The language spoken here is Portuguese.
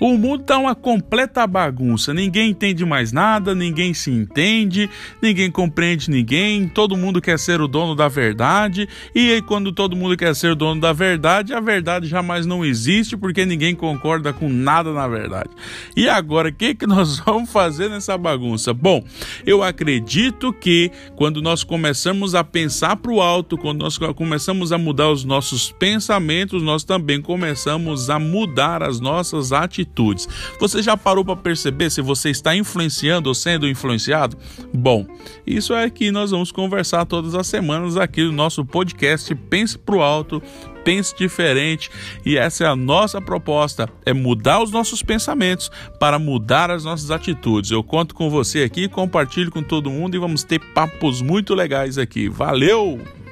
O mundo está uma completa bagunça. Ninguém entende mais nada, ninguém se entende, ninguém compreende ninguém, todo mundo quer ser o dono da verdade. E aí, quando todo mundo quer ser o dono da verdade, a verdade jamais não existe porque ninguém concorda com nada na verdade. E agora, o que, que nós vamos fazer nessa bagunça? Bom, eu acredito que quando nós começamos a pensar para o alto, quando nós começamos a mudar os nossos pensamentos, nós também começamos a mudar as nossas atitudes. Você já parou para perceber se você está influenciando ou sendo influenciado? Bom, isso é que nós vamos conversar todas as semanas aqui no nosso podcast Pense Pro Alto, pense diferente e essa é a nossa proposta, é mudar os nossos pensamentos para mudar as nossas atitudes. Eu conto com você aqui, compartilho com todo mundo e vamos ter papos muito legais aqui. Valeu!